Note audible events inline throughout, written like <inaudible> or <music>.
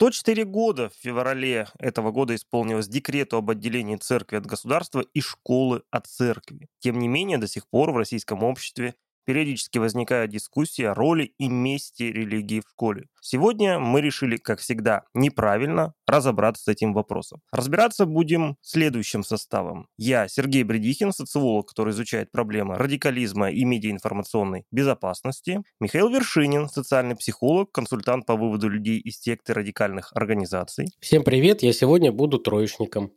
104 года в феврале этого года исполнилось декрету об отделении церкви от государства и школы от церкви. Тем не менее, до сих пор в российском обществе Периодически возникает дискуссия о роли и месте религии в школе. Сегодня мы решили, как всегда, неправильно разобраться с этим вопросом. Разбираться будем следующим составом. Я, Сергей Бредихин, социолог, который изучает проблемы радикализма и медиаинформационной безопасности. Михаил Вершинин, социальный психолог, консультант по выводу людей из секты радикальных организаций. Всем привет, я сегодня буду троечником.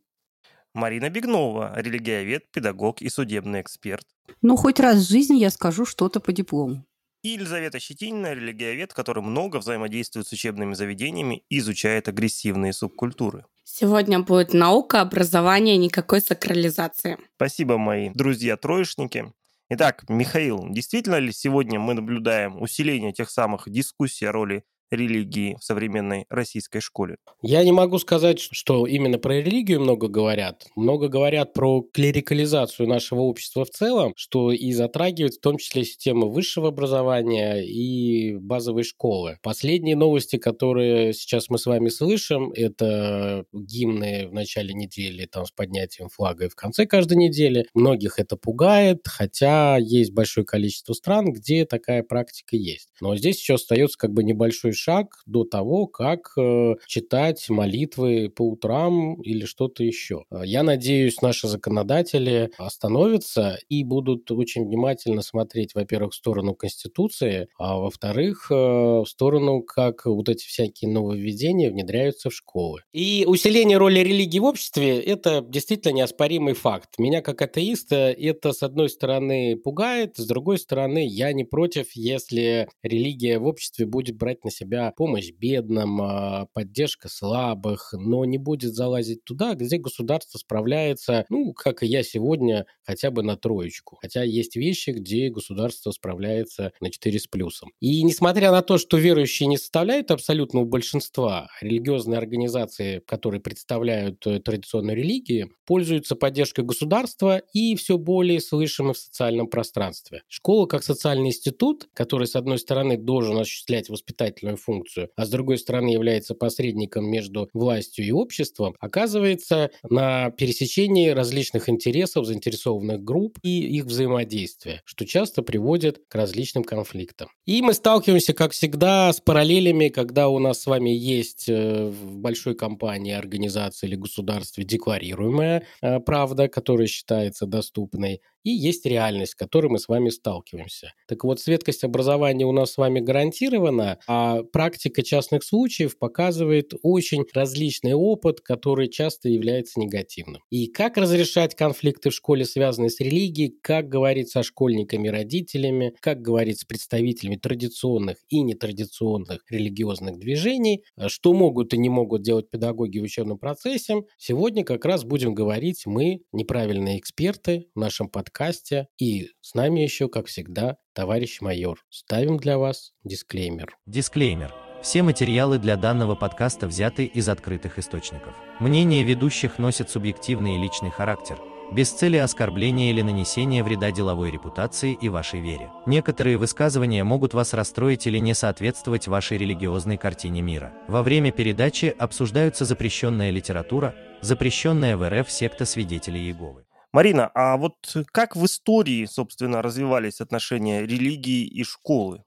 Марина Бегнова, религиовед, педагог и судебный эксперт. Ну, хоть раз в жизни я скажу что-то по диплому. И Елизавета Щетинина, религиовед, который много взаимодействует с учебными заведениями и изучает агрессивные субкультуры. Сегодня будет наука, образование, никакой сакрализации. Спасибо, мои друзья-троечники. Итак, Михаил, действительно ли сегодня мы наблюдаем усиление тех самых дискуссий о роли религии в современной российской школе? Я не могу сказать, что именно про религию много говорят. Много говорят про клерикализацию нашего общества в целом, что и затрагивает в том числе систему высшего образования и базовой школы. Последние новости, которые сейчас мы с вами слышим, это гимны в начале недели там, с поднятием флага и в конце каждой недели. Многих это пугает, хотя есть большое количество стран, где такая практика есть. Но здесь еще остается как бы небольшой шаг до того, как э, читать молитвы по утрам или что-то еще. А, я надеюсь, наши законодатели остановятся и будут очень внимательно смотреть, во-первых, в сторону Конституции, а во-вторых, э, в сторону, как вот эти всякие нововведения внедряются в школы. И усиление роли религии в обществе – это действительно неоспоримый факт. Меня как атеиста это, с одной стороны, пугает, с другой стороны, я не против, если религия в обществе будет брать на себя себя помощь бедным, а, поддержка слабых, но не будет залазить туда, где государство справляется, ну, как и я сегодня, хотя бы на троечку. Хотя есть вещи, где государство справляется на 4 с плюсом. И несмотря на то, что верующие не составляют абсолютного большинства, религиозные организации, которые представляют э, традиционные религии, пользуются поддержкой государства и все более слышимы в социальном пространстве. Школа как социальный институт, который, с одной стороны, должен осуществлять воспитательную функцию, а с другой стороны является посредником между властью и обществом, оказывается на пересечении различных интересов, заинтересованных групп и их взаимодействия, что часто приводит к различным конфликтам. И мы сталкиваемся, как всегда, с параллелями, когда у нас с вами есть э, в большой компании, организации или государстве декларируемая э, правда, которая считается доступной, и есть реальность, с которой мы с вами сталкиваемся. Так вот, светкость образования у нас с вами гарантирована, а практика частных случаев показывает очень различный опыт, который часто является негативным. И как разрешать конфликты в школе, связанные с религией, как говорить со школьниками, родителями, как говорить с представителями традиционных и нетрадиционных религиозных движений, что могут и не могут делать педагоги в учебном процессе, сегодня как раз будем говорить мы, неправильные эксперты, в нашем подкасте подкасте. И с нами еще, как всегда, товарищ майор. Ставим для вас дисклеймер. Дисклеймер. Все материалы для данного подкаста взяты из открытых источников. Мнения ведущих носят субъективный и личный характер, без цели оскорбления или нанесения вреда деловой репутации и вашей вере. Некоторые высказывания могут вас расстроить или не соответствовать вашей религиозной картине мира. Во время передачи обсуждаются запрещенная литература, запрещенная в РФ секта свидетелей Иеговы. Марина, а вот как в истории, собственно, развивались отношения религии и школы?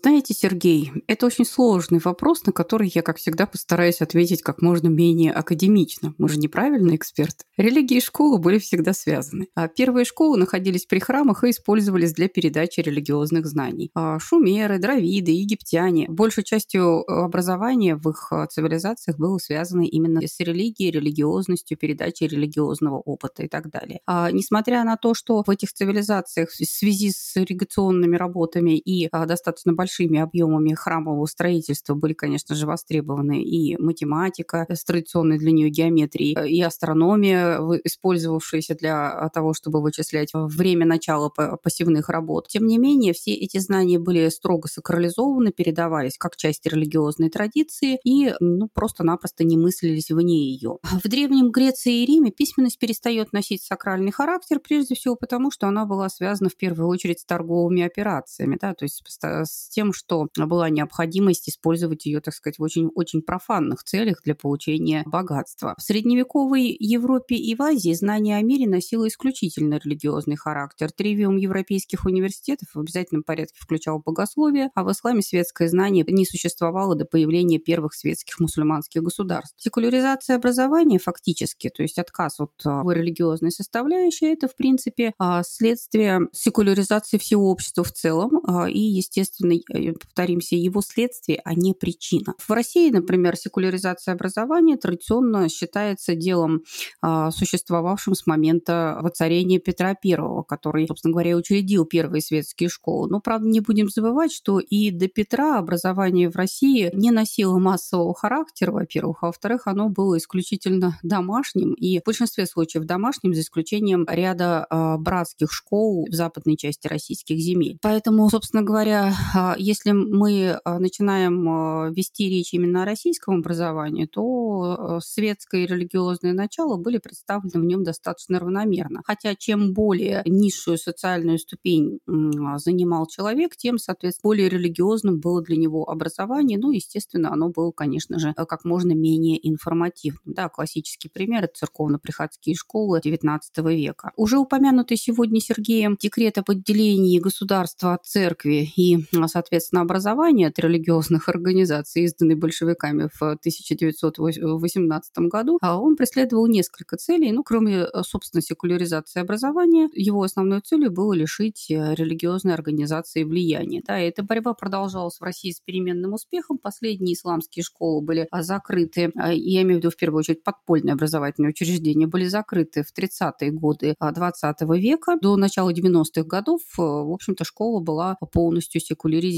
Знаете, Сергей, это очень сложный вопрос, на который я, как всегда, постараюсь ответить как можно менее академично. Мы же неправильные эксперты. Религия и школа были всегда связаны. А первые школы находились при храмах и использовались для передачи религиозных знаний. А шумеры, дравиды, египтяне. Большей частью образования в их а, цивилизациях было связано именно с религией, религиозностью, передачей религиозного опыта и так далее. А несмотря на то, что в этих цивилизациях в связи с ирригационными работами и а, достаточно большими объемами храмового строительства были, конечно же, востребованы и математика с традиционной для нее геометрией, и астрономия, использовавшаяся для того, чтобы вычислять время начала пассивных работ. Тем не менее, все эти знания были строго сакрализованы, передавались как часть религиозной традиции и ну, просто-напросто не мыслились вне ее. В Древнем Греции и Риме письменность перестает носить сакральный характер, прежде всего потому, что она была связана в первую очередь с торговыми операциями, да, то есть с тем, что была необходимость использовать ее, так сказать, в очень, очень профанных целях для получения богатства. В средневековой Европе и в Азии знание о мире носило исключительно религиозный характер. Тривиум европейских университетов в обязательном порядке включал богословие, а в исламе светское знание не существовало до появления первых светских мусульманских государств. Секуляризация образования фактически, то есть отказ от а, религиозной составляющей, это, в принципе, а, следствие секуляризации всего общества в целом а, и, естественно, повторимся, его следствие, а не причина. В России, например, секуляризация образования традиционно считается делом, существовавшим с момента воцарения Петра I, который, собственно говоря, учредил первые светские школы. Но, правда, не будем забывать, что и до Петра образование в России не носило массового характера, во-первых, а во-вторых, оно было исключительно домашним, и в большинстве случаев домашним, за исключением ряда э, братских школ в западной части российских земель. Поэтому, собственно говоря, э, если мы э, начинаем э, вести речь именно о российском образовании, то э, светское и религиозное начало были представлены в нем достаточно равномерно. Хотя чем более низшую социальную ступень э, занимал человек, тем, соответственно, более религиозным было для него образование. Ну, естественно, оно было, конечно же, как можно менее информативным. Да, классический пример – это церковно-приходские школы XIX века. Уже упомянутый сегодня Сергеем декрет об отделении государства от церкви и, соответственно, образования от религиозных организаций, изданный большевиками в 1918 году, а он преследовал несколько целей. Ну, кроме, собственно, секуляризации образования, его основной целью было лишить религиозной организации влияния. Да, и эта борьба продолжалась в России с переменным успехом. Последние исламские школы были закрыты, я имею в виду в первую очередь подпольные образовательные учреждения, были закрыты в 30-е годы 20 века. До начала 90-х годов, в общем-то, школа была полностью секуляризирована.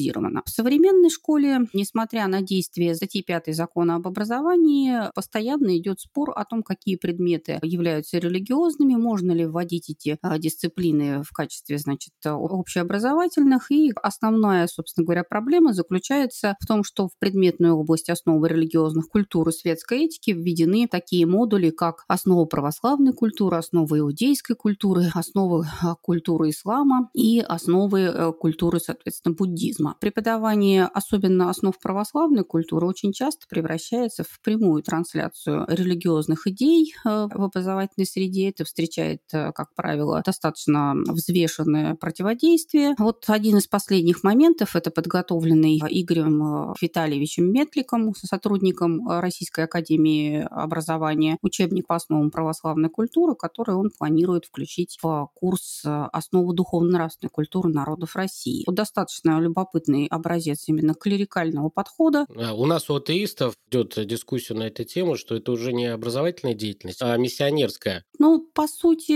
В современной школе, несмотря на действие статьи 5 закона об образовании, постоянно идет спор о том, какие предметы являются религиозными, можно ли вводить эти дисциплины в качестве, значит, общеобразовательных. И основная, собственно говоря, проблема заключается в том, что в предметную область основы религиозных культур и светской этики введены такие модули, как основа православной культуры, основы иудейской культуры, основы а, культуры ислама и основы э, культуры, соответственно, буддизма. Преподавание, особенно основ православной культуры, очень часто превращается в прямую трансляцию религиозных идей э, в образовательной среде. Это встречает, э, как правило, достаточно взвешенное противодействие. Вот один из последних моментов – это подготовленный Игорем Витальевичем Метликом, сотрудником Российской академии образования, учебник по основам православной культуры, который он планирует включить в курс «Основы духовно-нравственной культуры народов России». Вот достаточно любопытный образец именно клерикального подхода. У нас у атеистов идет дискуссия на эту тему, что это уже не образовательная деятельность, а миссионерская. Ну, по сути,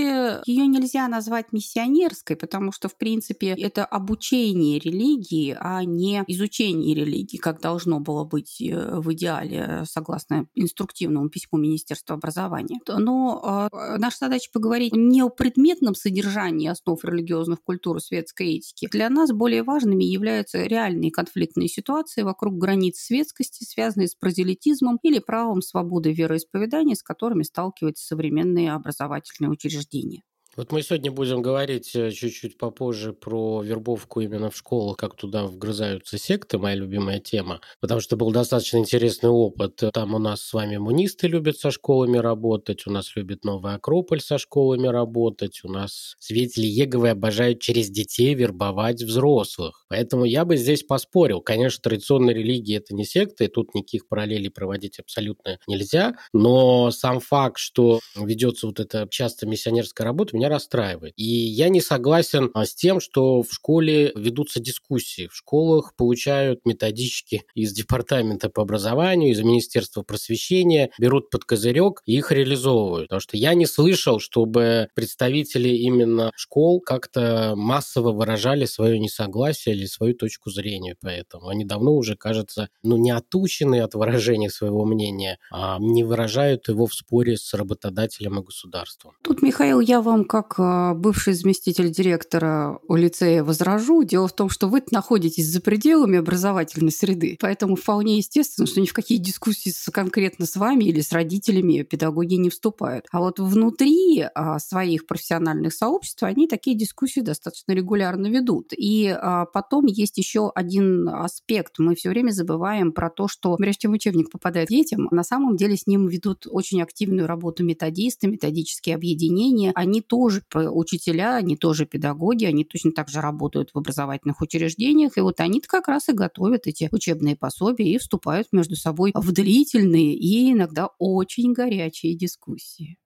ее нельзя назвать миссионерской, потому что, в принципе, это обучение религии, а не изучение религии, как должно было быть э, в идеале, согласно инструктивному письму Министерства образования. Но э, наша задача поговорить не о предметном содержании основ религиозных культур и светской этики. Для нас более важными являются реальные конфликтные ситуации вокруг границ светскости, связанные с прозелитизмом или правом свободы вероисповедания, с которыми сталкиваются современные образовательные учреждения. Вот мы сегодня будем говорить э, чуть-чуть попозже про вербовку именно в школах, как туда вгрызаются секты, моя любимая тема, потому что был достаточно интересный опыт. Там у нас с вами мунисты любят со школами работать, у нас любит Новый Акрополь со школами работать, у нас свидетели Еговы обожают через детей вербовать взрослых. Поэтому я бы здесь поспорил. Конечно, традиционная религия – это не секта, и тут никаких параллелей проводить абсолютно нельзя, но сам факт, что ведется вот эта часто миссионерская работа, меня расстраивает. И я не согласен а, с тем, что в школе ведутся дискуссии. В школах получают методички из департамента по образованию, из Министерства просвещения, берут под козырек и их реализовывают. Потому что я не слышал, чтобы представители именно школ как-то массово выражали свое несогласие или свою точку зрения по этому. Они давно уже, кажется, ну, не отучены от выражения своего мнения, а не выражают его в споре с работодателем и государством. Тут, Михаил, я вам как а, бывший заместитель директора лицея возражу. Дело в том, что вы находитесь за пределами образовательной среды, поэтому вполне естественно, что ни в какие дискуссии конкретно с вами или с родителями педагоги не вступают. А вот внутри а, своих профессиональных сообществ они такие дискуссии достаточно регулярно ведут. И а, потом есть еще один аспект. Мы все время забываем про то, что прежде чем учебник попадает детям, на самом деле с ним ведут очень активную работу методисты, методические объединения. Они тоже учителя, они тоже педагоги, они точно так же работают в образовательных учреждениях. И вот они как раз и готовят эти учебные пособия и вступают между собой в длительные и иногда очень горячие дискуссии.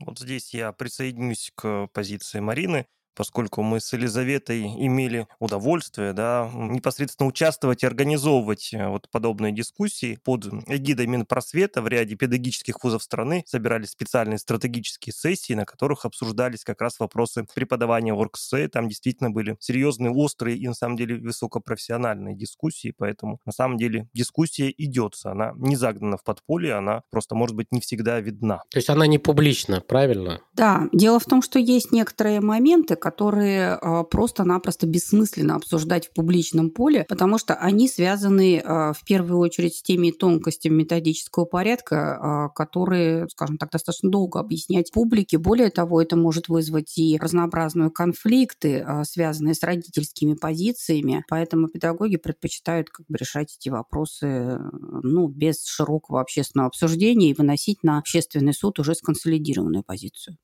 Вот здесь я присоединюсь к позиции Марины поскольку мы с Елизаветой имели удовольствие да, непосредственно участвовать и организовывать э, вот подобные дискуссии под эгидой Минпросвета в ряде педагогических вузов страны собирались специальные стратегические сессии, на которых обсуждались как раз вопросы преподавания ОРКС. Там действительно были серьезные, острые и на самом деле высокопрофессиональные дискуссии, поэтому на самом деле дискуссия идется, она не загнана в подполье, она просто может быть не всегда видна. То есть она не публична, правильно? Да, дело в том, что есть некоторые моменты, которые а, просто-напросто бессмысленно обсуждать в публичном поле, потому что они связаны а, в первую очередь с теми тонкостями методического порядка, а, которые, скажем так, достаточно долго объяснять публике. Более того, это может вызвать и разнообразные конфликты, связанные с родительскими позициями. Поэтому педагоги предпочитают как бы решать эти вопросы ну, без широкого общественного обсуждения и выносить на общественный суд уже сконсолидированную позицию.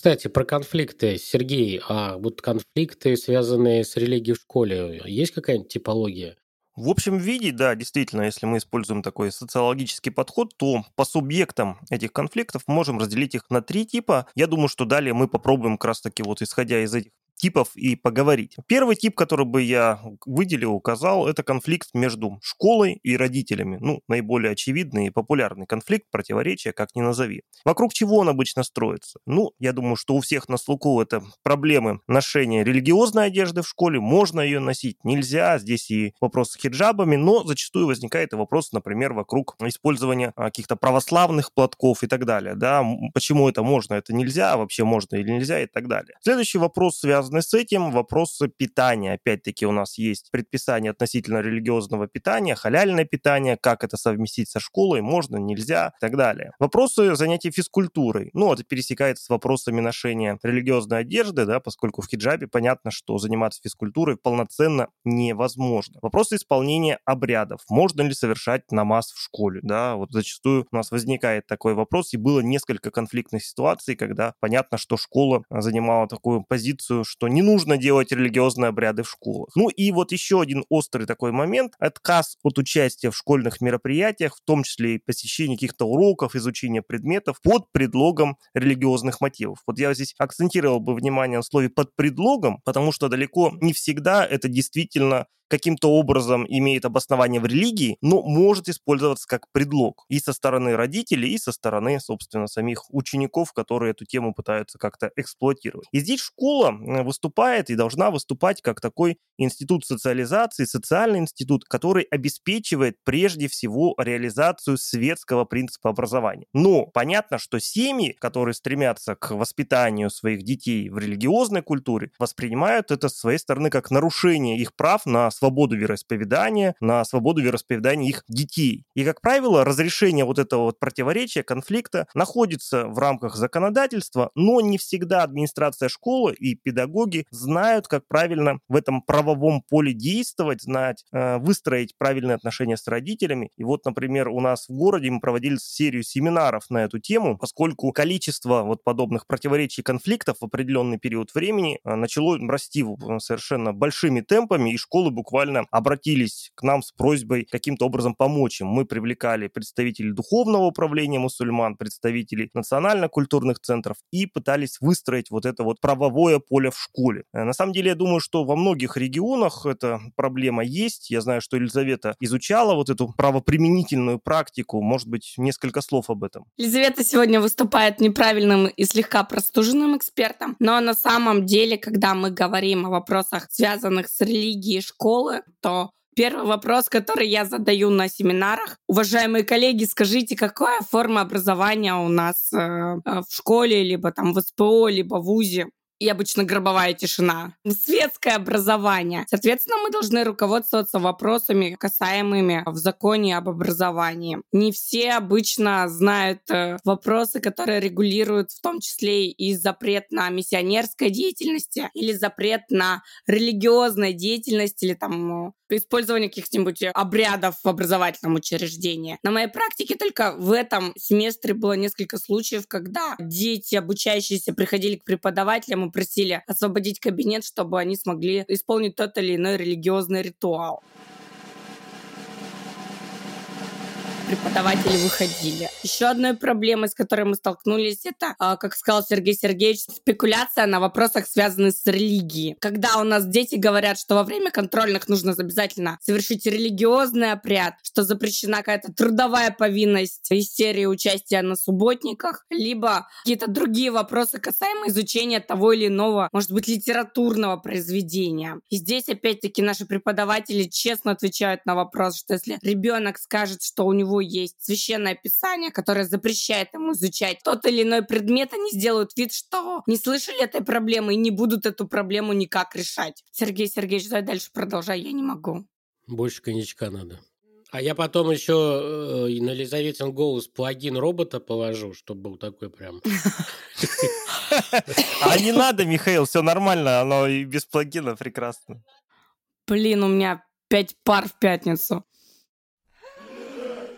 Кстати, про конфликты, Сергей, а вот конфликты, связанные с религией в школе, есть какая-нибудь типология? В общем виде, да, действительно, если мы используем такой социологический подход, то по субъектам этих конфликтов можем разделить их на три типа. Я думаю, что далее мы попробуем как раз таки вот исходя из этих типов и поговорить. Первый тип, который бы я выделил, указал, это конфликт между школой и родителями. Ну, наиболее очевидный и популярный конфликт, противоречие, как ни назови. Вокруг чего он обычно строится? Ну, я думаю, что у всех на слуху это проблемы ношения религиозной одежды в школе. Можно ее носить, нельзя. Здесь и вопрос с хиджабами, но зачастую возникает и вопрос, например, вокруг использования каких-то православных платков и так далее. Да? Почему это можно, это нельзя, а вообще можно или нельзя и так далее. Следующий вопрос связан связаны с этим вопросы питания. Опять-таки у нас есть предписание относительно религиозного питания, халяльное питание, как это совместить со школой, можно, нельзя и так далее. Вопросы занятий физкультурой. Ну, это пересекается с вопросами ношения религиозной одежды, да, поскольку в хиджабе понятно, что заниматься физкультурой полноценно невозможно. Вопросы исполнения обрядов. Можно ли совершать намаз в школе, да, вот зачастую у нас возникает такой вопрос, и было несколько конфликтных ситуаций, когда понятно, что школа занимала такую позицию, что что не нужно делать религиозные обряды в школах. Ну и вот еще один острый такой момент – отказ от участия в школьных мероприятиях, в том числе и посещения каких-то уроков, изучения предметов под предлогом религиозных мотивов. Вот я здесь акцентировал бы внимание на слове «под предлогом», потому что далеко не всегда это действительно каким-то образом имеет обоснование в религии, но может использоваться как предлог и со стороны родителей, и со стороны, собственно, самих учеников, которые эту тему пытаются как-то эксплуатировать. И здесь школа выступает и должна выступать как такой институт социализации, социальный институт, который обеспечивает прежде всего реализацию светского принципа образования. Но понятно, что семьи, которые стремятся к воспитанию своих детей в религиозной культуре, воспринимают это с своей стороны как нарушение их прав на свободу вероисповедания, на свободу вероисповедания их детей. И, как правило, разрешение вот этого вот противоречия, конфликта находится в рамках законодательства, но не всегда администрация школы и педагоги знают, как правильно в этом правовом поле действовать, знать, э, выстроить правильные отношения с родителями. И вот, например, у нас в городе мы проводили серию семинаров на эту тему, поскольку количество вот подобных противоречий, конфликтов в определенный период времени э, начало расти совершенно большими темпами, и школы буквально буквально обратились к нам с просьбой каким-то образом помочь им. Мы привлекали представителей духовного управления мусульман, представителей национально-культурных центров и пытались выстроить вот это вот правовое поле в школе. Э, на самом деле, я думаю, что во многих регионах эта проблема есть. Я знаю, что Елизавета изучала вот эту правоприменительную практику. Может быть, несколько слов об этом. Елизавета сегодня выступает неправильным и слегка простуженным экспертом, но на самом деле, когда мы говорим о вопросах, связанных с религией школы, то Первый вопрос, который я задаю на семинарах. Уважаемые коллеги, скажите, какая форма образования у нас э, э в школе, либо там в СПО, либо в ВУЗе? И обычно гробовая тишина. Светское образование. Соответственно, мы должны руководствоваться вопросами, касаемыми в законе об образовании. Не все обычно знают э, вопросы, которые регулируют в том числе и запрет на миссионерской деятельности или запрет на религиозной деятельность или там использование каких-нибудь обрядов в образовательном учреждении. На моей практике только в этом семестре было несколько случаев, когда дети, обучающиеся, приходили к преподавателям и просили освободить кабинет, чтобы они смогли исполнить тот или иной религиозный ритуал. Преподаватели выходили. Еще одной проблемой, с которой мы столкнулись, это, а, как сказал Сергей Сергеевич, спекуляция на вопросах, связанных с религией. Когда у нас дети говорят, что во время контрольных нужно обязательно совершить религиозный обряд, что запрещена какая-то трудовая повинность из серии участия на субботниках, либо какие-то другие вопросы, касаемые изучения того или иного, может быть, литературного произведения. И здесь, опять-таки, наши преподаватели честно отвечают на вопрос, что если ребенок скажет, что у него есть священное писание, которое запрещает ему изучать тот или иной предмет, они сделают вид, что не слышали этой проблемы и не будут эту проблему никак решать. Сергей Сергеевич, давай дальше продолжай, я не могу. Больше коньячка надо. А я потом еще э, на Лизаветин голос плагин робота положу, чтобы был такой прям. <laughs> А не надо, Михаил, все нормально, оно и без плагина прекрасно. Блин, у меня пять пар в пятницу.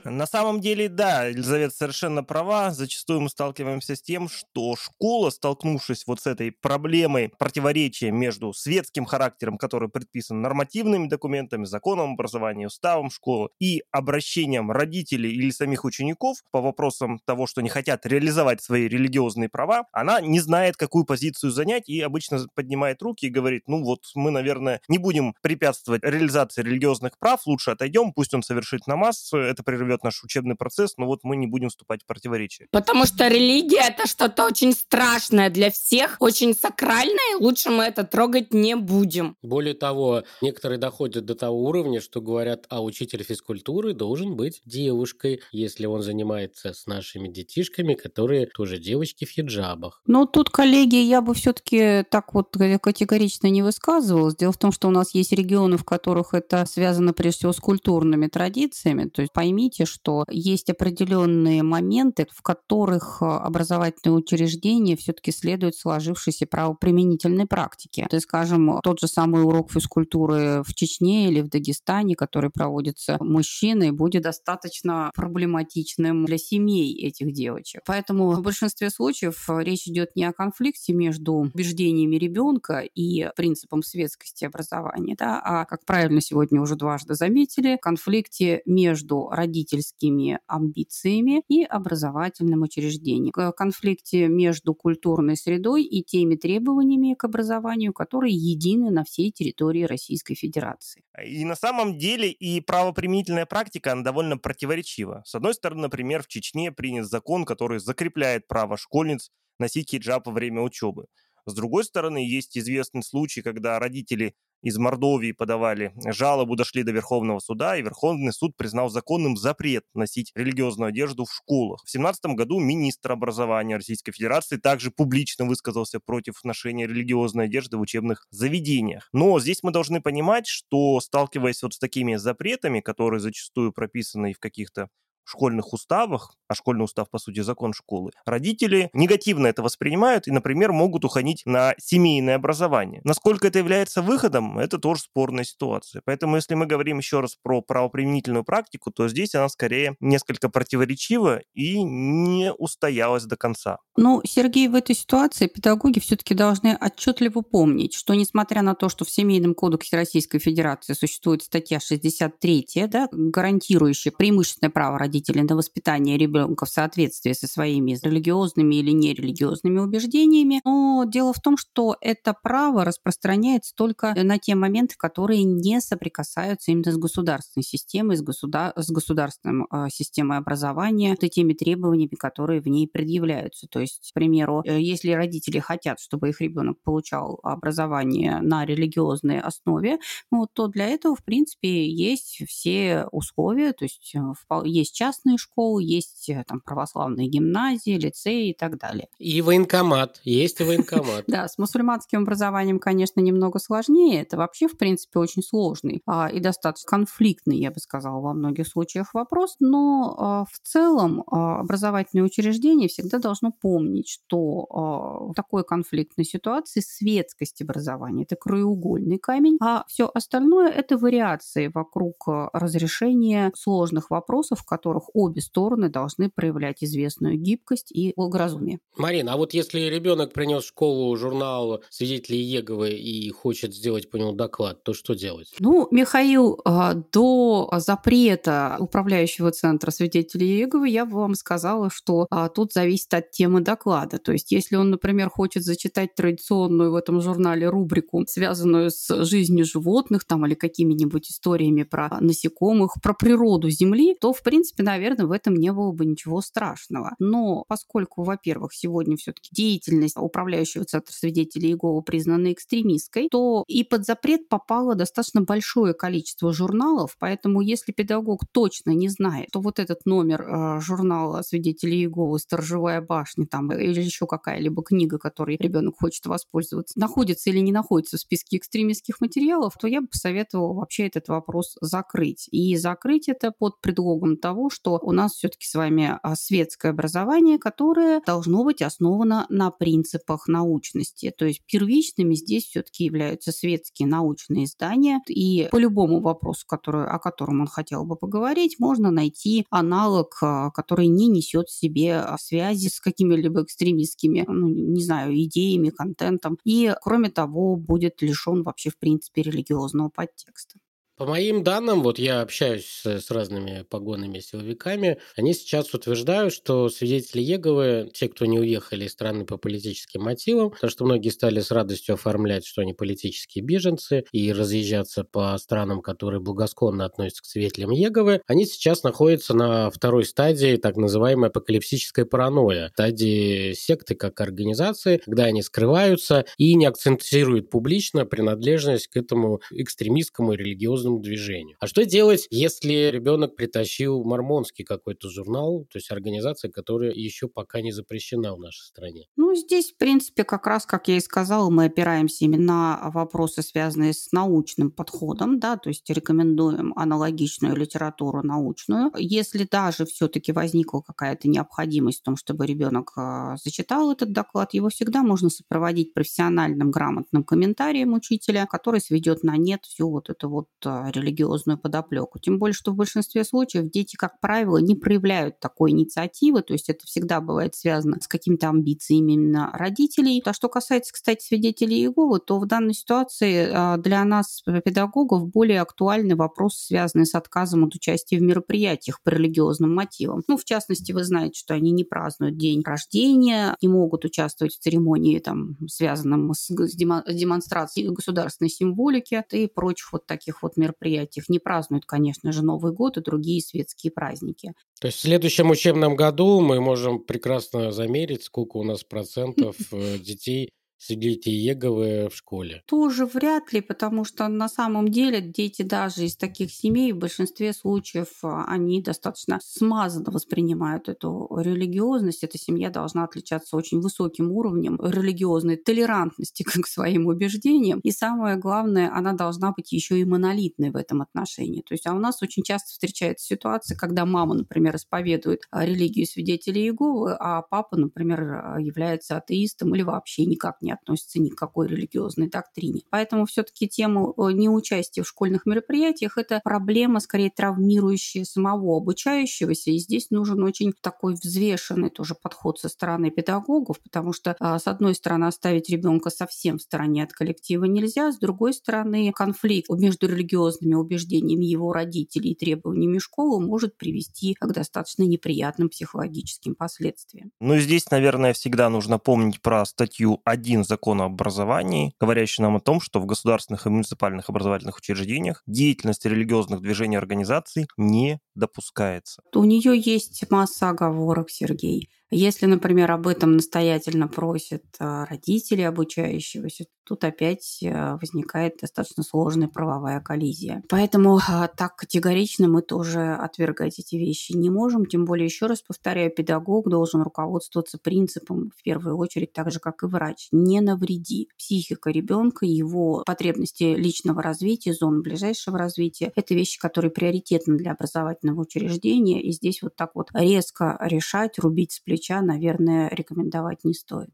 На самом деле, да, Елизавета совершенно права. Зачастую мы сталкиваемся с тем, что школа, столкнувшись вот с этой проблемой противоречия между светским характером, который предписан нормативными документами, законом образования, уставом школы, и обращением родителей или самих учеников по вопросам того, что не хотят реализовать свои религиозные права, она не знает, какую позицию занять и обычно поднимает руки и говорит, ну вот мы, наверное, не будем препятствовать реализации религиозных прав, лучше отойдем, пусть он совершит намаз, это прервет прервет наш учебный процесс, но вот мы не будем вступать в противоречие. Потому что религия — это что-то очень страшное для всех, очень сакральное, и лучше мы это трогать не будем. Более того, некоторые доходят до того уровня, что говорят, а учитель физкультуры должен быть девушкой, если он занимается с нашими детишками, которые тоже девочки в хиджабах. Но тут, коллеги, я бы все-таки так вот категорично не высказывалась. Дело в том, что у нас есть регионы, в которых это связано прежде всего с культурными традициями. То есть поймите, видите, что есть определенные моменты, в которых э, образовательные учреждения все-таки следуют сложившейся правоприменительной практике. То есть, скажем, тот же самый урок физкультуры в Чечне или в Дагестане, который проводится мужчиной, будет достаточно проблематичным для семей этих девочек. Поэтому в большинстве случаев э, речь идет не о конфликте между убеждениями ребенка и принципом светскости образования, да, а, как правильно сегодня уже дважды заметили, конфликте между родителями родительскими амбициями и образовательным учреждением. К конфликте между культурной средой и теми требованиями к образованию, которые едины на всей территории Российской Федерации. И на самом деле и правоприменительная практика, она довольно противоречива. С одной стороны, например, в Чечне принят закон, который закрепляет право школьниц носить хиджаб во время учебы. С другой стороны, есть известный случай, когда родители из Мордовии подавали жалобу, дошли до Верховного суда, и Верховный суд признал законным запрет носить религиозную одежду в школах. В 2017 году министр образования Российской Федерации также публично высказался против ношения религиозной одежды в учебных заведениях. Но здесь мы должны понимать, что сталкиваясь вот с такими запретами, которые зачастую прописаны и в каких-то школьных уставах, а школьный устав, по сути, закон школы, родители негативно это воспринимают и, например, могут уходить на семейное образование. Насколько это является выходом, это тоже спорная ситуация. Поэтому, если мы говорим еще раз про правоприменительную практику, то здесь она скорее несколько противоречива и не устоялась до конца. Ну, Сергей, в этой ситуации педагоги все-таки должны отчетливо помнить, что несмотря на то, что в Семейном кодексе Российской Федерации существует статья 63, да, гарантирующая преимущественное право родителей на воспитание ребенка в соответствии со своими религиозными или нерелигиозными убеждениями, но дело в том, что это право распространяется только на те моменты, которые не соприкасаются именно с государственной системой, с, государ... с государственной э, системой образования, вот теми требованиями, которые в ней предъявляются. То есть, к примеру, э, если родители хотят, чтобы их ребенок получал образование на религиозной основе, вот, то для этого, в принципе, есть все условия, то есть э, есть частные школы, есть э, там православные гимназии, лицеи и так далее. И военкомат, есть и военкомат. <laughs> Да, с мусульманским образованием, конечно, немного сложнее. Это вообще, в принципе, очень сложный а, и достаточно конфликтный, я бы сказала, во многих случаях вопрос. Но а, в целом а, образовательное учреждение всегда должно помнить, что в такой конфликтной ситуации светскость образования – это краеугольный камень, а все остальное – это вариации вокруг разрешения сложных вопросов, в которых обе стороны должны проявлять известную гибкость и благоразумие. Марина, а вот если ребенок принес в школу журнал свидетелей Еговы и хочет сделать по нему доклад, то что делать? Ну, Михаил, а, до запрета управляющего центра свидетелей Еговы я бы вам сказала, что а, тут зависит от темы доклада. То есть, если он, например, хочет зачитать традиционную в этом журнале рубрику, связанную с жизнью животных там, или какими-нибудь историями про насекомых, про природу Земли, то, в принципе, наверное, в этом не было бы ничего страшного. Но поскольку, во-первых, сегодня все-таки деятельность управляющего центра свидетелей Иеговы признана экстремистской, то и под запрет попало достаточно большое количество журналов, поэтому если педагог точно не знает, то вот этот номер э, журнала свидетелей Иеговы «Сторожевая башня» там, или еще какая-либо книга, которой ребенок хочет воспользоваться, находится или не находится в списке экстремистских материалов, то я бы посоветовала вообще этот вопрос закрыть. И закрыть это под предлогом того, что у нас все-таки с вами а, светское образование, которое должно быть основано на принципах научности. То есть первичными здесь все-таки являются светские научные издания. И по любому вопросу, который, о котором он хотел бы поговорить, можно найти аналог, а, который не несет в себе а, связи с какими-либо экстремистскими, ну, не знаю, идеями, контентом. И, кроме того, будет лишен вообще, в принципе, религиозного подтекста. По моим данным, вот я общаюсь с, разными погонными силовиками, они сейчас утверждают, что свидетели Еговы, те, кто не уехали из страны по политическим мотивам, потому что многие стали с радостью оформлять, что они политические беженцы, и разъезжаться по странам, которые благосклонно относятся к свидетелям Еговы, они сейчас находятся на второй стадии так называемой апокалипсической паранойя, стадии секты как организации, когда они скрываются и не акцентируют публично принадлежность к этому экстремистскому религиозному молодежному движению. А что делать, если ребенок притащил мормонский какой-то журнал, то есть организация, которая еще пока не запрещена в нашей стране? Ну, здесь, в принципе, как раз, как я и сказала, мы опираемся именно на вопросы, связанные с научным подходом, да, то есть рекомендуем аналогичную литературу научную. Если даже все-таки возникла какая-то необходимость в том, чтобы ребенок э, зачитал этот доклад, его всегда можно сопроводить профессиональным грамотным комментарием учителя, который сведет на нет всю вот эту вот э, религиозную подоплеку. Тем более, что в большинстве случаев дети, как правило, не проявляют такой инициативы, то есть это всегда бывает связано с какими-то амбициями именно родителей. А что касается, кстати, свидетелей Иеговы, то в данной ситуации а, для нас, педагогов, более актуальный вопрос, связанный с отказом от участия в мероприятиях по религиозным мотивам. Ну, в частности, вы знаете, что они не празднуют день рождения, не могут участвовать в церемонии, там, связанном с демонстрацией государственной символики и прочих вот таких вот мероприятиях не празднуют, конечно же, Новый год и другие светские праздники. То есть в следующем учебном году мы можем прекрасно замерить, сколько у нас процентов <laughs> э, детей свидетелей Иеговы в школе? Тоже вряд ли, потому что на самом деле дети даже из таких семей в большинстве случаев а, они достаточно смазанно воспринимают эту религиозность. Эта семья должна отличаться очень высоким уровнем религиозной толерантности <laughs> к своим убеждениям. И самое главное, она должна быть еще и монолитной в этом отношении. То есть, а у нас очень часто встречается ситуация, когда мама, например, исповедует а, религию свидетелей Иеговы, а папа, например, а, является атеистом или вообще никак не относится ни к какой религиозной доктрине. Поэтому все-таки тему э, неучастия в школьных мероприятиях – это проблема, скорее, травмирующая самого обучающегося. И здесь нужен очень такой взвешенный тоже подход со стороны педагогов, потому что, а, с одной стороны, оставить ребенка совсем в стороне от коллектива нельзя, с другой стороны, конфликт между религиозными убеждениями его родителей и требованиями школы может привести к достаточно неприятным психологическим последствиям. Ну, здесь, наверное, всегда нужно помнить про статью 1 закона об образовании, говорящую нам о том, что в государственных и муниципальных образовательных учреждениях деятельность религиозных движений и организаций не допускается. У нее есть масса оговорок, Сергей. Если, например, об этом настоятельно просят а, родители обучающегося, тут опять а, возникает достаточно сложная правовая коллизия. Поэтому а, так категорично мы тоже отвергать эти вещи не можем. Тем более, еще раз повторяю, педагог должен руководствоваться принципом, в первую очередь, так же, как и врач. Не навреди. Психика ребенка, его потребности личного развития, зон ближайшего развития – это вещи, которые приоритетны для образовательного учреждения. И здесь вот так вот резко решать, рубить с плеч плеча, наверное, рекомендовать не стоит.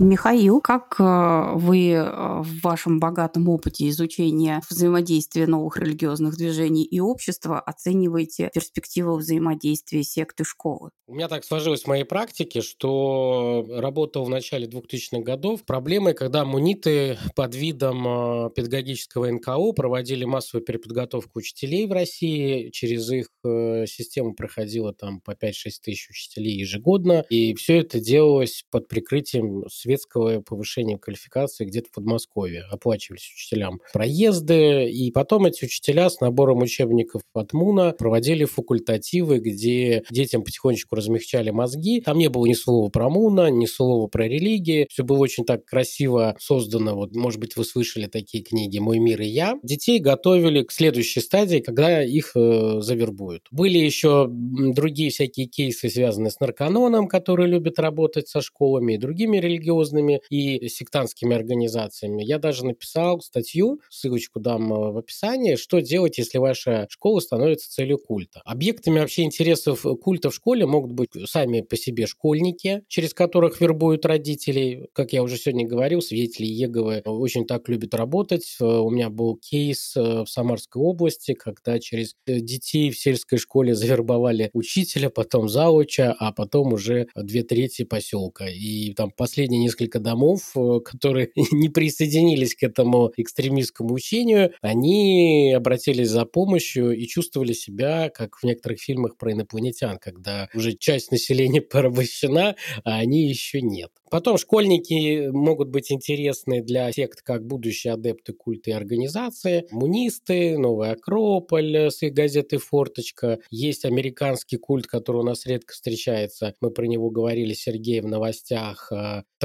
Михаил, как э, вы э, в вашем богатом опыте изучения взаимодействия новых религиозных движений и общества оцениваете перспективу взаимодействия секты школы? У меня так сложилось в моей практике, что работал в начале 2000-х годов проблемой, когда муниты под видом э, педагогического НКО проводили массовую переподготовку учителей в России. Через их систему проходило там по 5-6 тысяч учителей ежегодно. И все это делалось под прикрытием светского повышения квалификации где-то в Подмосковье. Оплачивались учителям проезды, и потом эти учителя с набором учебников от МУНа проводили факультативы, где детям потихонечку размягчали мозги. Там не было ни слова про МУНа, ни слова про религии. Все было очень так красиво создано. Вот, может быть, вы слышали такие книги «Мой мир и я». Детей готовили к следующей стадии, когда их э, завербуют. Были еще другие всякие кейсы, связанные с наркононом, который любит работать со школами и другими религиозными религиозными и сектантскими организациями. Я даже написал статью, ссылочку дам э, в описании, что делать, если ваша школа становится целью культа. Объектами вообще интересов культа в школе могут быть сами по себе школьники, через которых вербуют родителей. Как я уже сегодня говорил, свидетели Еговы очень так любят работать. Э, у меня был кейс э, в Самарской области, когда через детей в сельской школе завербовали учителя, потом зауча, а потом уже две трети поселка. И там последний несколько домов, э, которые <laughs> не присоединились к этому экстремистскому учению, они обратились за помощью и чувствовали себя, как в некоторых фильмах про инопланетян, когда уже часть населения <laughs> порабощена, а они еще нет. Потом школьники могут быть интересны для сект как будущие адепты культа и организации. Мунисты, Новый Акрополь с их газетой «Форточка». Есть американский культ, который у нас редко встречается. Мы про него говорили, Сергей, в новостях.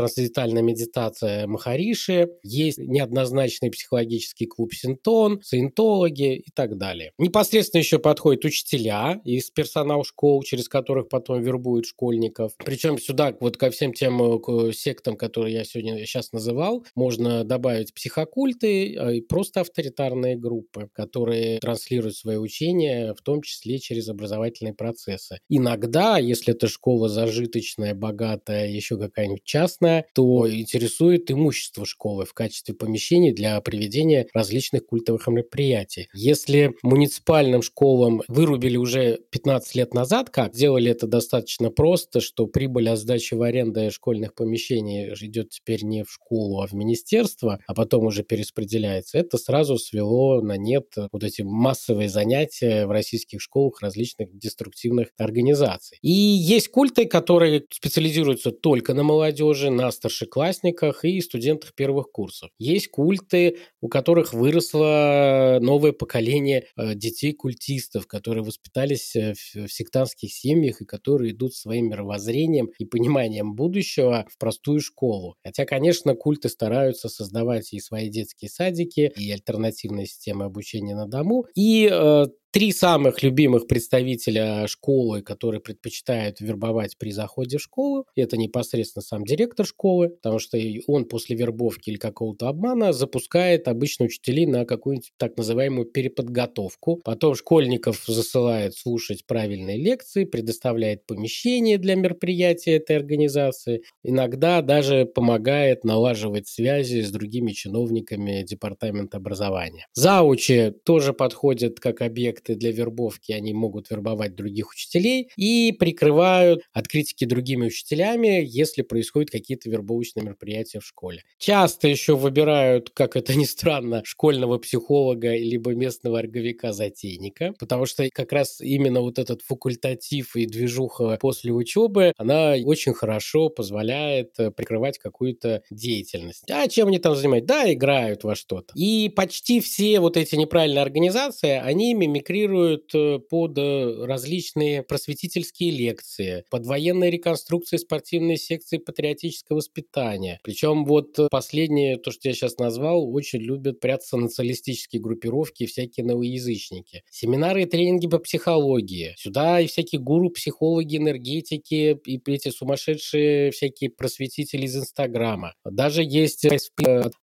Трансцендентальная медитация Махариши. Есть неоднозначный психологический клуб Синтон, саентологи и так далее. Непосредственно еще подходят учителя из персонал школ, через которых потом вербуют школьников. Причем сюда вот ко всем тем э, сектам, которые я сегодня сейчас называл, можно добавить психокульты а, и просто авторитарные группы, которые транслируют свои учения, в том числе через образовательные процессы. Иногда, если эта школа зажиточная, богатая, еще какая-нибудь частная, то интересует имущество школы в качестве помещений для проведения различных культовых мероприятий. Если муниципальным школам вырубили уже 15 лет назад, как сделали это достаточно просто, что прибыль от сдачи в аренду школьных помещение идет теперь не в школу, а в министерство, а потом уже перераспределяется, это сразу свело на нет вот эти массовые занятия в российских школах различных деструктивных организаций. И есть культы, которые специализируются только на молодежи, на на старшеклассниках и студентах первых курсов. Есть культы, у которых выросло новое поколение э, детей-культистов, которые воспитались э, в сектантских семьях и которые идут своим мировоззрением и пониманием будущего в простую школу. Хотя, конечно, культы стараются создавать и свои детские садики, и альтернативные системы обучения на дому. И э, три самых любимых представителя школы, которые предпочитают вербовать при заходе в школу, это непосредственно сам директор школы, потому что он после вербовки или какого-то обмана запускает обычно учителей на какую-нибудь так называемую переподготовку. Потом школьников засылает слушать правильные лекции, предоставляет помещение для мероприятия этой организации. Иногда даже помогает налаживать связи с другими чиновниками департамента образования. Заучи тоже подходят как объект проекты для вербовки, они могут вербовать других учителей и прикрывают от критики другими учителями, если происходят какие-то вербовочные мероприятия в школе. Часто еще выбирают, как это ни странно, школьного психолога либо местного орговика-затейника, потому что как раз именно вот этот факультатив и движуха после учебы, она очень хорошо позволяет э, прикрывать какую-то деятельность. А чем они там занимаются? Да, играют во что-то. И почти все вот эти неправильные организации, они мимикрируют мимикрируют э, под э, различные просветительские лекции, под военные реконструкции спортивной секции патриотического воспитания. Причем вот последнее, то, что я сейчас назвал, очень любят прятаться националистические группировки и всякие новоязычники. Семинары и тренинги по психологии. Сюда и всякие гуру, психологи, энергетики, и эти сумасшедшие всякие просветители из Инстаграма. Даже есть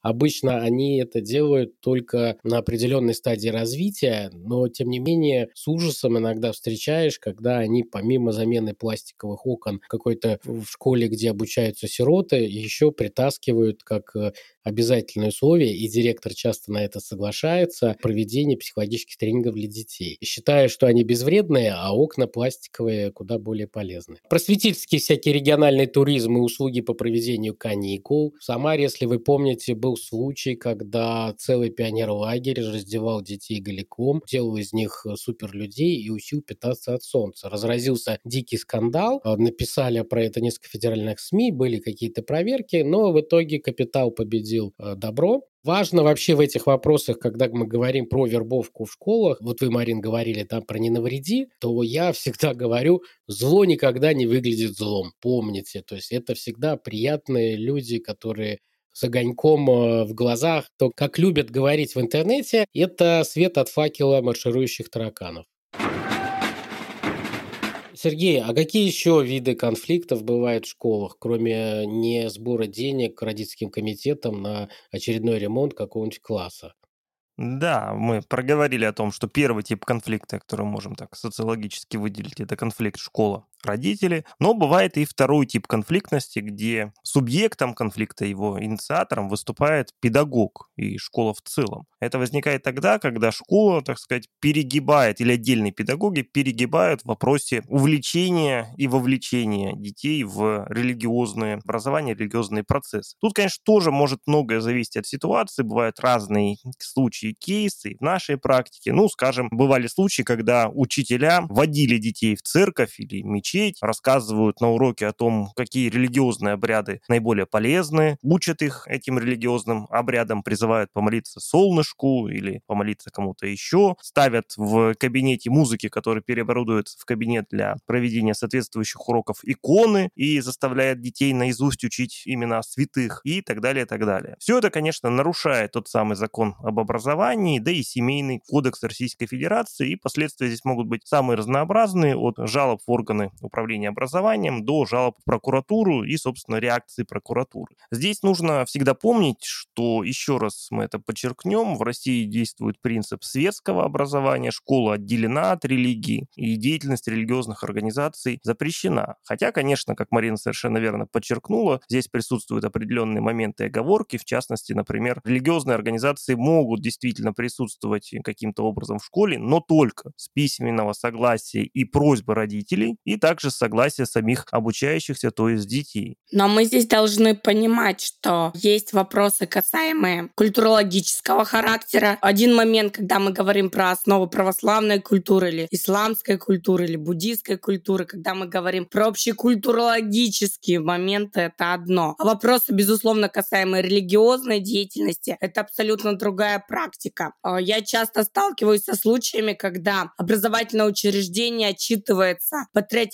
обычно они это делают только на определенной стадии развития, но тем не не менее, с ужасом иногда встречаешь, когда они помимо замены пластиковых окон какой-то в школе, где обучаются сироты, еще притаскивают как э, обязательное условие, и директор часто на это соглашается, проведение психологических тренингов для детей. Считая, что они безвредные, а окна пластиковые куда более полезны. Просветительские всякие региональные туризмы и услуги по проведению каникул. В Самаре, если вы помните, был случай, когда целый пионер-лагерь раздевал детей голиком, делал из них суперлюдей и учил питаться от солнца. Разразился дикий скандал, написали про это несколько федеральных СМИ, были какие-то проверки, но в итоге капитал победил э, добро. Важно вообще в этих вопросах, когда мы говорим про вербовку в школах, вот вы, Марин, говорили там про «не навреди», то я всегда <laughs> говорю, зло никогда не выглядит злом, помните. То есть это всегда приятные люди, которые с огоньком э, в глазах, то, как любят говорить в интернете, это свет от факела марширующих тараканов. Сергей, а какие еще виды конфликтов бывают в школах, кроме не сбора денег родительским комитетам на очередной ремонт какого-нибудь класса? Да, мы проговорили о том, что первый тип конфликта, который можем так социологически выделить, это конфликт школа родители. Но бывает и второй тип конфликтности, где субъектом конфликта, его инициатором выступает педагог и школа в целом. Это возникает тогда, когда школа, так сказать, перегибает, или отдельные педагоги перегибают в вопросе увлечения и вовлечения детей в религиозное образование, религиозные процессы. Тут, конечно, тоже может многое зависеть от ситуации. Бывают разные случаи, кейсы в нашей практике. Ну, скажем, бывали случаи, когда учителя водили детей в церковь или мечеть, мечеть, рассказывают на уроке о том, какие религиозные обряды наиболее полезны, учат их этим религиозным обрядам, призывают помолиться солнышку или помолиться кому-то еще, ставят в кабинете музыки, который переоборудуется в кабинет для проведения соответствующих уроков иконы и заставляет детей наизусть учить имена святых и так далее, и так далее. Все это, конечно, нарушает тот самый закон об образовании, да и семейный кодекс Российской Федерации, и последствия здесь могут быть самые разнообразные, от жалоб в органы управления образованием до жалоб в прокуратуру и, собственно, реакции прокуратуры. Здесь нужно всегда помнить, что, еще раз мы это подчеркнем, в России действует принцип светского образования, школа отделена от религии, и деятельность религиозных организаций запрещена. Хотя, конечно, как Марина совершенно верно подчеркнула, здесь присутствуют определенные моменты и оговорки, в частности, например, религиозные организации могут действительно присутствовать каким-то образом в школе, но только с письменного согласия и просьбы родителей, и также согласие самих обучающихся, то есть детей. Но мы здесь должны понимать, что есть вопросы, касаемые культурологического характера. Один момент, когда мы говорим про основу православной культуры или исламской культуры или буддийской культуры, когда мы говорим про общекультурологические моменты, это одно. А вопросы, безусловно, касаемые религиозной деятельности, это абсолютно другая практика. А, я часто сталкиваюсь со случаями, когда образовательное учреждение отчитывается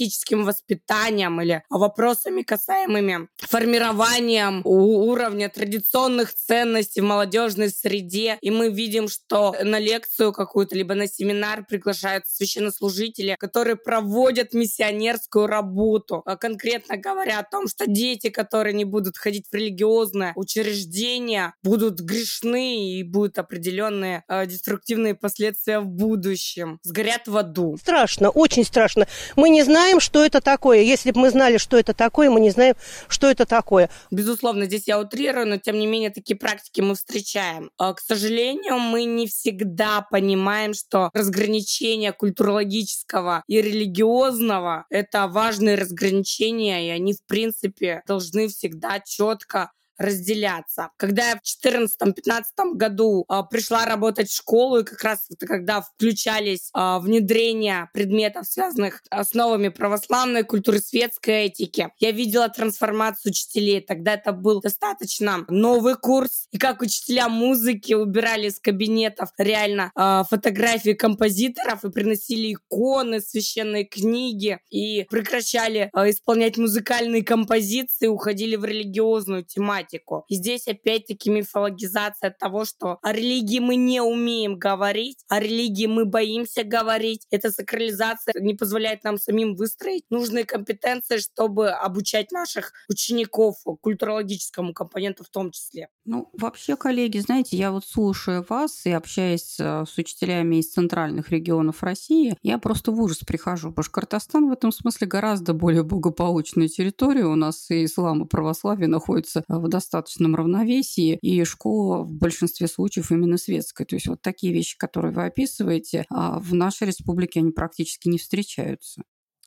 патриотическим воспитанием или вопросами, касаемыми формированием уровня традиционных ценностей в молодежной среде, и мы видим, что на лекцию какую-то, либо на семинар приглашают священнослужители, которые проводят миссионерскую работу, а конкретно говоря о том, что дети, которые не будут ходить в религиозное учреждение, будут грешны и будут определенные э, деструктивные последствия в будущем, сгорят в аду. Страшно, очень страшно. Мы не знаем, что это такое. Если бы мы знали, что это такое, мы не знаем, что это такое. Безусловно, здесь я утрирую, но тем не менее такие практики мы встречаем. А, к сожалению, мы не всегда понимаем, что разграничение культурологического и религиозного — это важные разграничения, и они, в принципе, должны всегда четко разделяться. Когда я в 2014-2015 году э, пришла работать в школу, и как раз это когда включались э, внедрения предметов, связанных с новыми православной культуры, светской этики, я видела трансформацию учителей. Тогда это был достаточно новый курс. И как учителя музыки убирали из кабинетов реально э, фотографии композиторов и приносили иконы, священные книги, и прекращали э, исполнять музыкальные композиции, уходили в религиозную тематику тематику. Здесь опять-таки мифологизация того, что о религии мы не умеем говорить, о религии мы боимся говорить. Эта сакрализация не позволяет нам самим выстроить нужные компетенции, чтобы обучать наших учеников культурологическому компоненту в том числе. Ну, вообще, коллеги, знаете, я вот слушаю вас и общаясь э, с учителями из центральных регионов России, я просто в ужас прихожу. Башкортостан в этом смысле гораздо более благополучная территория. У нас и ислам, и православие находятся в достаточном равновесии, и школа в большинстве случаев именно светская. То есть вот такие вещи, которые вы описываете, а в нашей республике они практически не встречаются.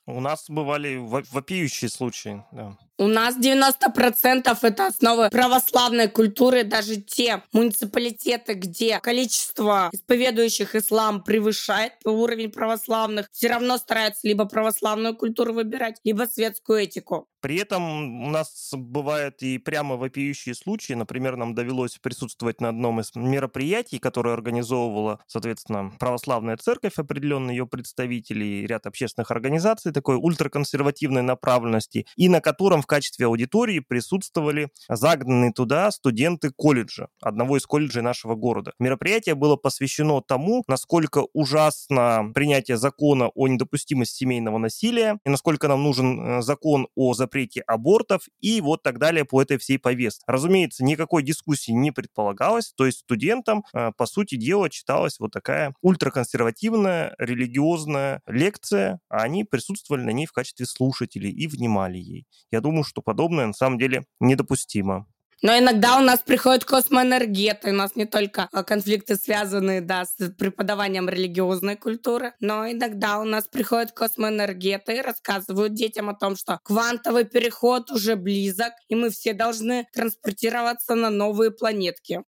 У нас бывали вопиющие случаи, да. У нас 90% это основы православной культуры. Даже те муниципалитеты, где количество исповедующих ислам превышает уровень православных, все равно стараются либо православную культуру выбирать, либо светскую этику. При этом у нас бывают и прямо вопиющие случаи. Например, нам довелось присутствовать на одном из мероприятий, которое организовывала, соответственно, православная церковь, определенные ее представители, ряд общественных организаций такой ультраконсервативной направленности, и на котором в качестве аудитории присутствовали загнанные туда студенты колледжа, одного из колледжей нашего города. Мероприятие было посвящено тому, насколько ужасно принятие закона о недопустимости семейного насилия, и насколько нам нужен э, закон о запрете абортов, и вот так далее по этой всей повестке. Разумеется, никакой дискуссии не предполагалось, то есть студентам, э, по сути дела, читалась вот такая ультраконсервативная религиозная лекция, а они присутствовали на ней в качестве слушателей и внимали ей. Я думаю, думаю, что подобное на самом деле недопустимо. Но иногда у нас приходят космоэнергеты, у нас не только а, конфликты, связанные да, с преподаванием религиозной культуры, но иногда у нас приходят космоэнергеты и рассказывают детям о том, что квантовый переход уже близок, и мы все должны транспортироваться на новые планетки.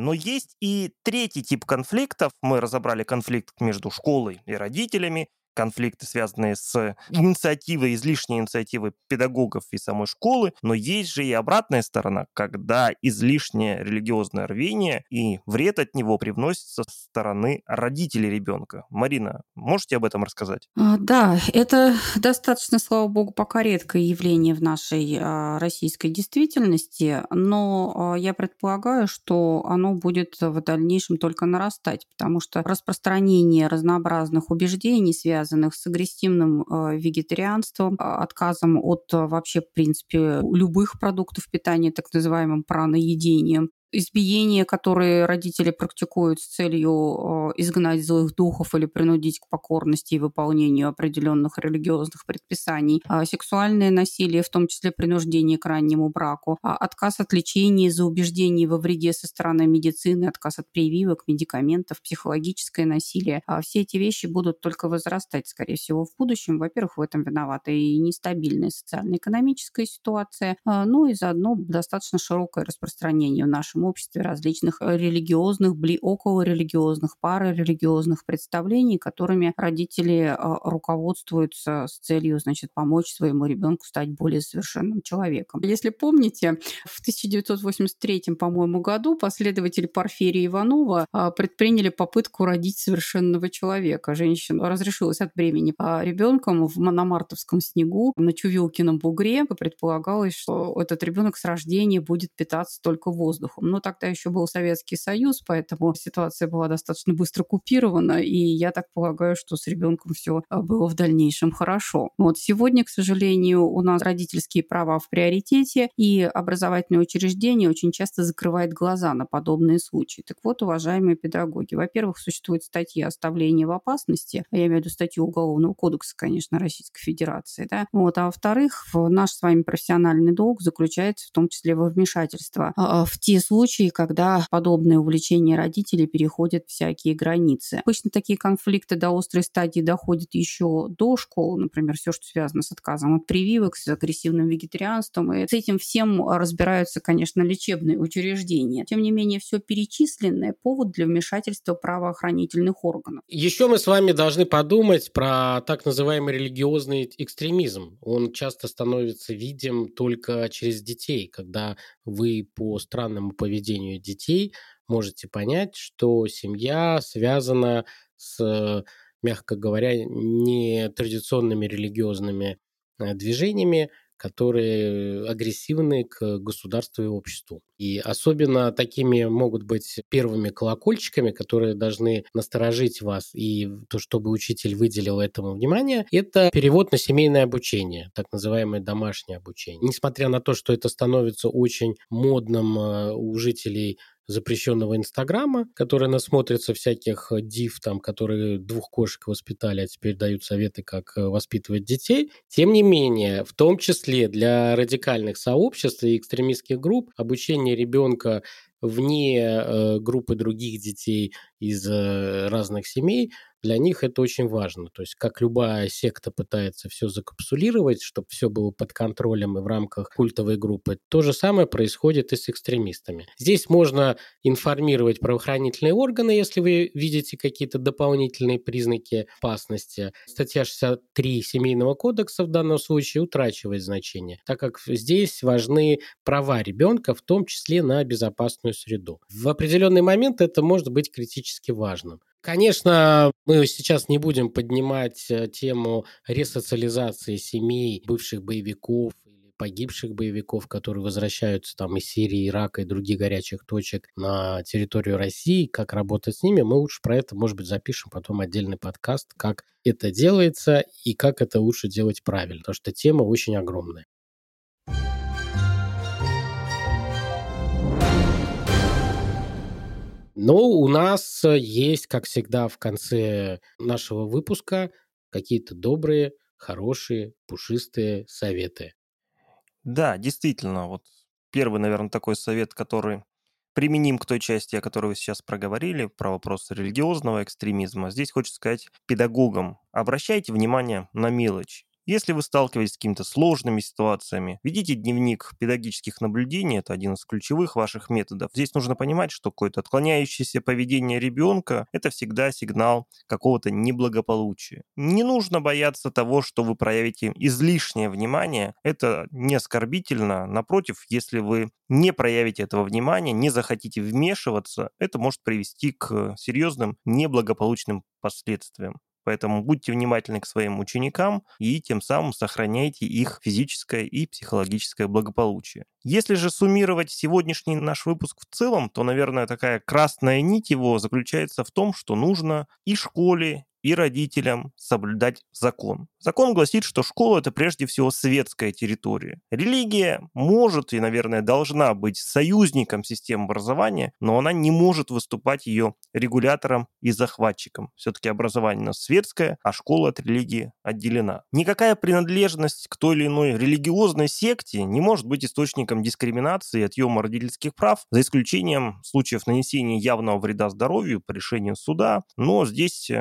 Но есть и третий тип конфликтов. Мы разобрали конфликт между школой и родителями, конфликты, связанные с инициативой, излишней инициативой педагогов и самой школы, но есть же и обратная сторона, когда излишнее религиозное рвение и вред от него привносится со стороны родителей ребенка. Марина, можете об этом рассказать? А, да, это достаточно, слава богу, пока редкое явление в нашей а, российской действительности, но а, я предполагаю, что оно будет в дальнейшем только нарастать, потому что распространение разнообразных убеждений, связанных связанных с агрессивным э, вегетарианством, а, отказом от э, вообще, в принципе, любых продуктов питания, так называемым праноедением, избиения, которые родители практикуют с целью э, изгнать злых духов или принудить к покорности и выполнению определенных религиозных предписаний, а сексуальное насилие, в том числе принуждение к раннему браку, а отказ от лечения из-за убеждений во вреде со стороны медицины, отказ от прививок, медикаментов, психологическое насилие. А все эти вещи будут только возрастать, скорее всего, в будущем. Во-первых, в этом виновата и нестабильная социально-экономическая ситуация, ну и заодно достаточно широкое распространение в нашем обществе различных религиозных, бли около религиозных, парарелигиозных представлений, которыми родители а, руководствуются с целью, значит, помочь своему ребенку стать более совершенным человеком. Если помните, в 1983, по-моему, году последователи Порфирия Иванова а, предприняли попытку родить совершенного человека. Женщина разрешилась от бремени ребенком в Мономартовском снегу на Чувилкином бугре. Предполагалось, что этот ребенок с рождения будет питаться только воздухом. Но тогда еще был Советский Союз, поэтому ситуация была достаточно быстро купирована, и я так полагаю, что с ребенком все а, было в дальнейшем хорошо. Вот сегодня, к сожалению, у нас родительские права в приоритете, и образовательное учреждение очень часто закрывает глаза на подобные случаи. Так вот, уважаемые педагоги, во-первых, существует статья оставления в опасности, я имею в виду статью Уголовного кодекса, конечно, Российской Федерации, да, вот, а во-вторых, наш с вами профессиональный долг заключается в том числе во вмешательство а, в те случаи, когда подобное увлечение родителей переходит всякие границы. Обычно такие конфликты до острой стадии доходят еще до школы, например, все, что связано с отказом от прививок, с агрессивным вегетарианством, и с этим всем разбираются, конечно, лечебные учреждения. Тем не менее, все перечисленное – повод для вмешательства правоохранительных органов. Еще мы с вами должны подумать про так называемый религиозный экстремизм. Он часто становится видим только через детей, когда вы по странному поведению детей можете понять, что семья связана с, мягко говоря, нетрадиционными религиозными э, движениями, которые агрессивны к государству и обществу. И особенно такими могут быть первыми колокольчиками, которые должны насторожить вас, и то, чтобы учитель выделил этому внимание, это перевод на семейное обучение, так называемое домашнее обучение. Несмотря на то, что это становится очень модным э, у жителей запрещенного Инстаграма, который насмотрится всяких див, там, которые двух кошек воспитали, а теперь дают советы, как э, воспитывать детей. Тем не менее, в том числе для радикальных сообществ и экстремистских групп обучение ребенка вне э, группы других детей из э, разных семей для них это очень важно. То есть, как любая секта пытается все закапсулировать, чтобы все было под контролем и в рамках культовой группы, то же самое происходит и с экстремистами. Здесь можно информировать правоохранительные органы, если вы видите какие-то дополнительные признаки опасности. Статья 63 Семейного кодекса в данном случае утрачивает значение, так как здесь важны права ребенка, в том числе на безопасную среду. В определенный момент это может быть критически важным. Конечно, мы сейчас не будем поднимать э, тему ресоциализации семей бывших боевиков или погибших боевиков, которые возвращаются там из Сирии, Ирака и других горячих точек на территорию России, как работать с ними, мы лучше про это, может быть, запишем потом отдельный подкаст, как это делается и как это лучше делать правильно, потому что тема очень огромная. Но у нас э, есть, как всегда, в конце нашего выпуска какие-то добрые, хорошие, пушистые советы. Да, действительно, вот первый, наверное, такой совет, который применим к той части, о которой вы сейчас проговорили, про вопросы религиозного экстремизма. Здесь хочется сказать педагогам, обращайте внимание на мелочь. Если вы сталкиваетесь с какими-то сложными ситуациями, ведите дневник педагогических наблюдений, это один из ключевых ваших методов. Здесь нужно понимать, что какое-то отклоняющееся поведение ребенка – это всегда сигнал какого-то неблагополучия. Не нужно бояться того, что вы проявите излишнее внимание, это не оскорбительно. Напротив, если вы не проявите этого внимания, не захотите вмешиваться, это может привести к серьезным неблагополучным последствиям. Поэтому будьте внимательны к своим ученикам и тем самым сохраняйте их физическое и психологическое благополучие. Если же суммировать сегодняшний наш выпуск в целом, то, наверное, такая красная нить его заключается в том, что нужно и школе, и родителям соблюдать закон. Закон гласит, что школа это прежде всего светская территория. Религия может и, наверное, должна быть союзником системы образования, но она не может выступать ее регулятором и захватчиком. Все-таки образование у нас светское, а школа от религии отделена. Никакая принадлежность к той или иной религиозной секте не может быть источником дискриминации и отъема родительских прав, за исключением случаев нанесения явного вреда здоровью по решению суда. Но здесь э,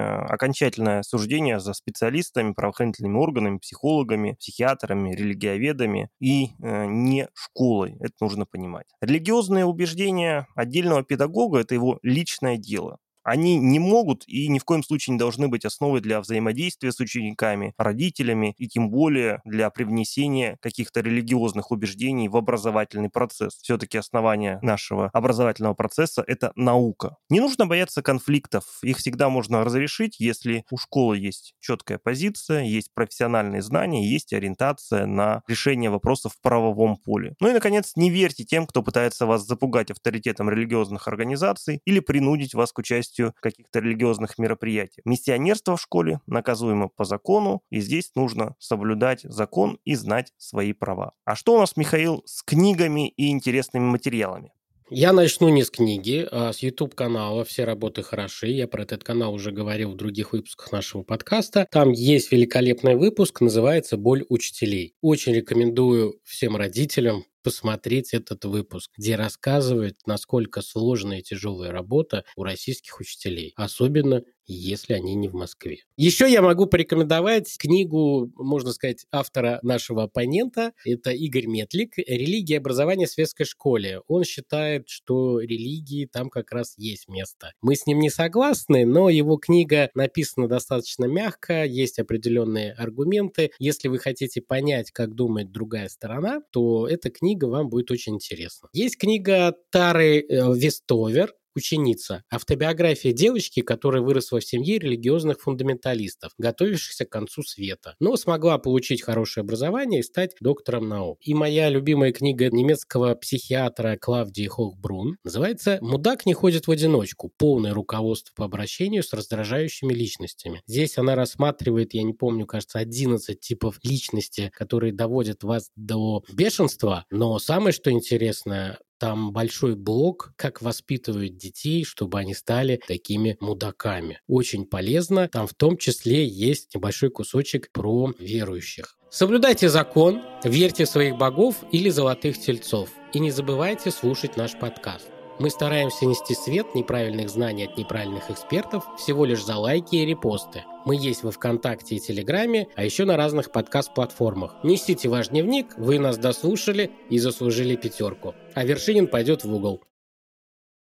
окончательное суждение за специалистами, правоохранительными органами, психологами, психиатрами, религиоведами и э, не школой. Это нужно понимать. Религиозные убеждения отдельного педагога – это его личное дело они не могут и ни в коем случае не должны быть основой для взаимодействия с учениками, родителями и тем более для привнесения каких-то религиозных убеждений в образовательный процесс. Все-таки основание нашего образовательного процесса – это наука. Не нужно бояться конфликтов, их всегда можно разрешить, если у школы есть четкая позиция, есть профессиональные знания, есть ориентация на решение вопросов в правовом поле. Ну и, наконец, не верьте тем, кто пытается вас запугать авторитетом религиозных организаций или принудить вас к участию в каких-то религиозных мероприятиях. Миссионерство в школе наказуемо по закону, и здесь нужно соблюдать закон и знать свои права. А что у нас, Михаил, с книгами и интересными материалами? Я начну не с книги, а с YouTube-канала «Все работы хороши». Я про этот канал уже говорил в других выпусках нашего подкаста. Там есть великолепный выпуск, называется «Боль учителей». Очень рекомендую всем родителям посмотреть этот выпуск, где рассказывает, насколько сложная и тяжелая работа у российских учителей, особенно если они не в Москве. Еще я могу порекомендовать книгу, можно сказать, автора нашего оппонента. Это Игорь Метлик «Религия и образование в светской школе». Он считает, что религии там как раз есть место. Мы с ним не согласны, но его книга написана достаточно мягко, есть определенные аргументы. Если вы хотите понять, как думает другая сторона, то эта книга вам будет очень интересна. Есть книга Тары э, Вестовер ученица. Автобиография девочки, которая выросла в семье религиозных фундаменталистов, готовившихся к концу света, но смогла получить хорошее образование и стать доктором наук. И моя любимая книга немецкого психиатра Клавдии Хохбрун называется «Мудак не ходит в одиночку. Полное руководство по обращению с раздражающими личностями». Здесь она рассматривает, я не помню, кажется, 11 типов личности, которые доводят вас до бешенства, но самое, что интересно, там большой блок, как воспитывают детей, чтобы они стали такими мудаками. Очень полезно. Там в том числе есть небольшой кусочек про верующих. Соблюдайте закон, верьте в своих богов или золотых тельцов. И не забывайте слушать наш подкаст. Мы стараемся нести свет неправильных знаний от неправильных экспертов всего лишь за лайки и репосты. Мы есть во Вконтакте и Телеграме, а еще на разных подкаст-платформах. Несите ваш дневник, вы нас дослушали и заслужили пятерку. А Вершинин пойдет в угол.